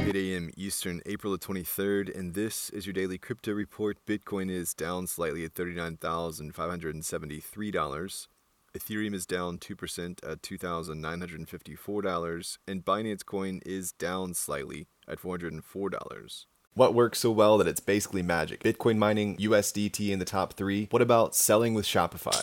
8 a.m. Eastern, April the 23rd, and this is your daily crypto report. Bitcoin is down slightly at $39,573. Ethereum is down 2% at $2,954, and Binance Coin is down slightly at $404. What works so well that it's basically magic? Bitcoin mining, USDT in the top three. What about selling with Shopify?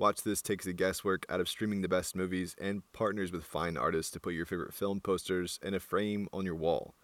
Watch This takes the guesswork out of streaming the best movies and partners with fine artists to put your favorite film posters in a frame on your wall.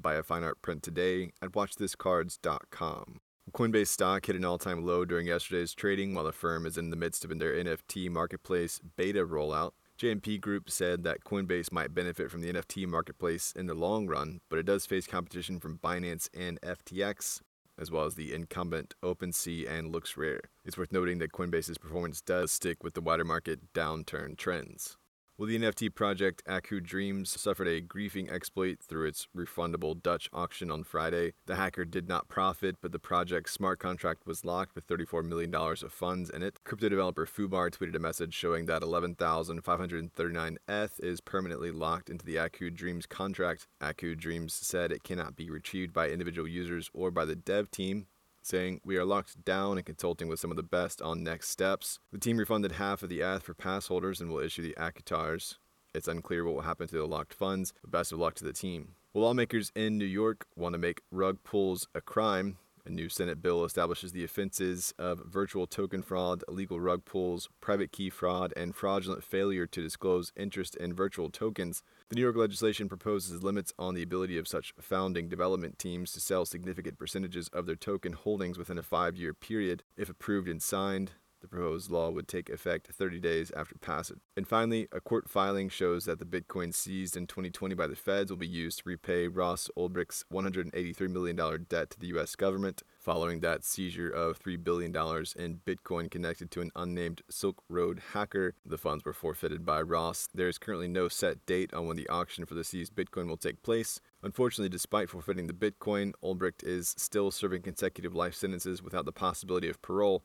Buy a fine art print today at watchthiscards.com. Coinbase stock hit an all time low during yesterday's trading while the firm is in the midst of their NFT marketplace beta rollout. JMP Group said that Coinbase might benefit from the NFT marketplace in the long run, but it does face competition from Binance and FTX, as well as the incumbent OpenSea and LooksRare. It's worth noting that Coinbase's performance does stick with the wider market downturn trends. Well, the NFT project Aku Dreams suffered a griefing exploit through its refundable Dutch auction on Friday. The hacker did not profit, but the project's smart contract was locked with $34 million of funds in it. Crypto developer Fubar tweeted a message showing that 11,539 ETH is permanently locked into the Aku Dreams contract. Aku Dreams said it cannot be retrieved by individual users or by the dev team saying, We are locked down and consulting with some of the best on next steps. The team refunded half of the ETH for pass holders and will issue the Akutars. It's unclear what will happen to the locked funds, but best of luck to the team. Well, lawmakers in New York want to make rug pulls a crime. A new Senate bill establishes the offenses of virtual token fraud, illegal rug pulls, private key fraud, and fraudulent failure to disclose interest in virtual tokens. The New York legislation proposes limits on the ability of such founding development teams to sell significant percentages of their token holdings within a five year period. If approved and signed, the proposed law would take effect 30 days after passage. And finally, a court filing shows that the Bitcoin seized in 2020 by the feds will be used to repay Ross Ulbricht's $183 million debt to the U.S. government following that seizure of $3 billion in Bitcoin connected to an unnamed Silk Road hacker. The funds were forfeited by Ross. There is currently no set date on when the auction for the seized Bitcoin will take place. Unfortunately, despite forfeiting the Bitcoin, Ulbricht is still serving consecutive life sentences without the possibility of parole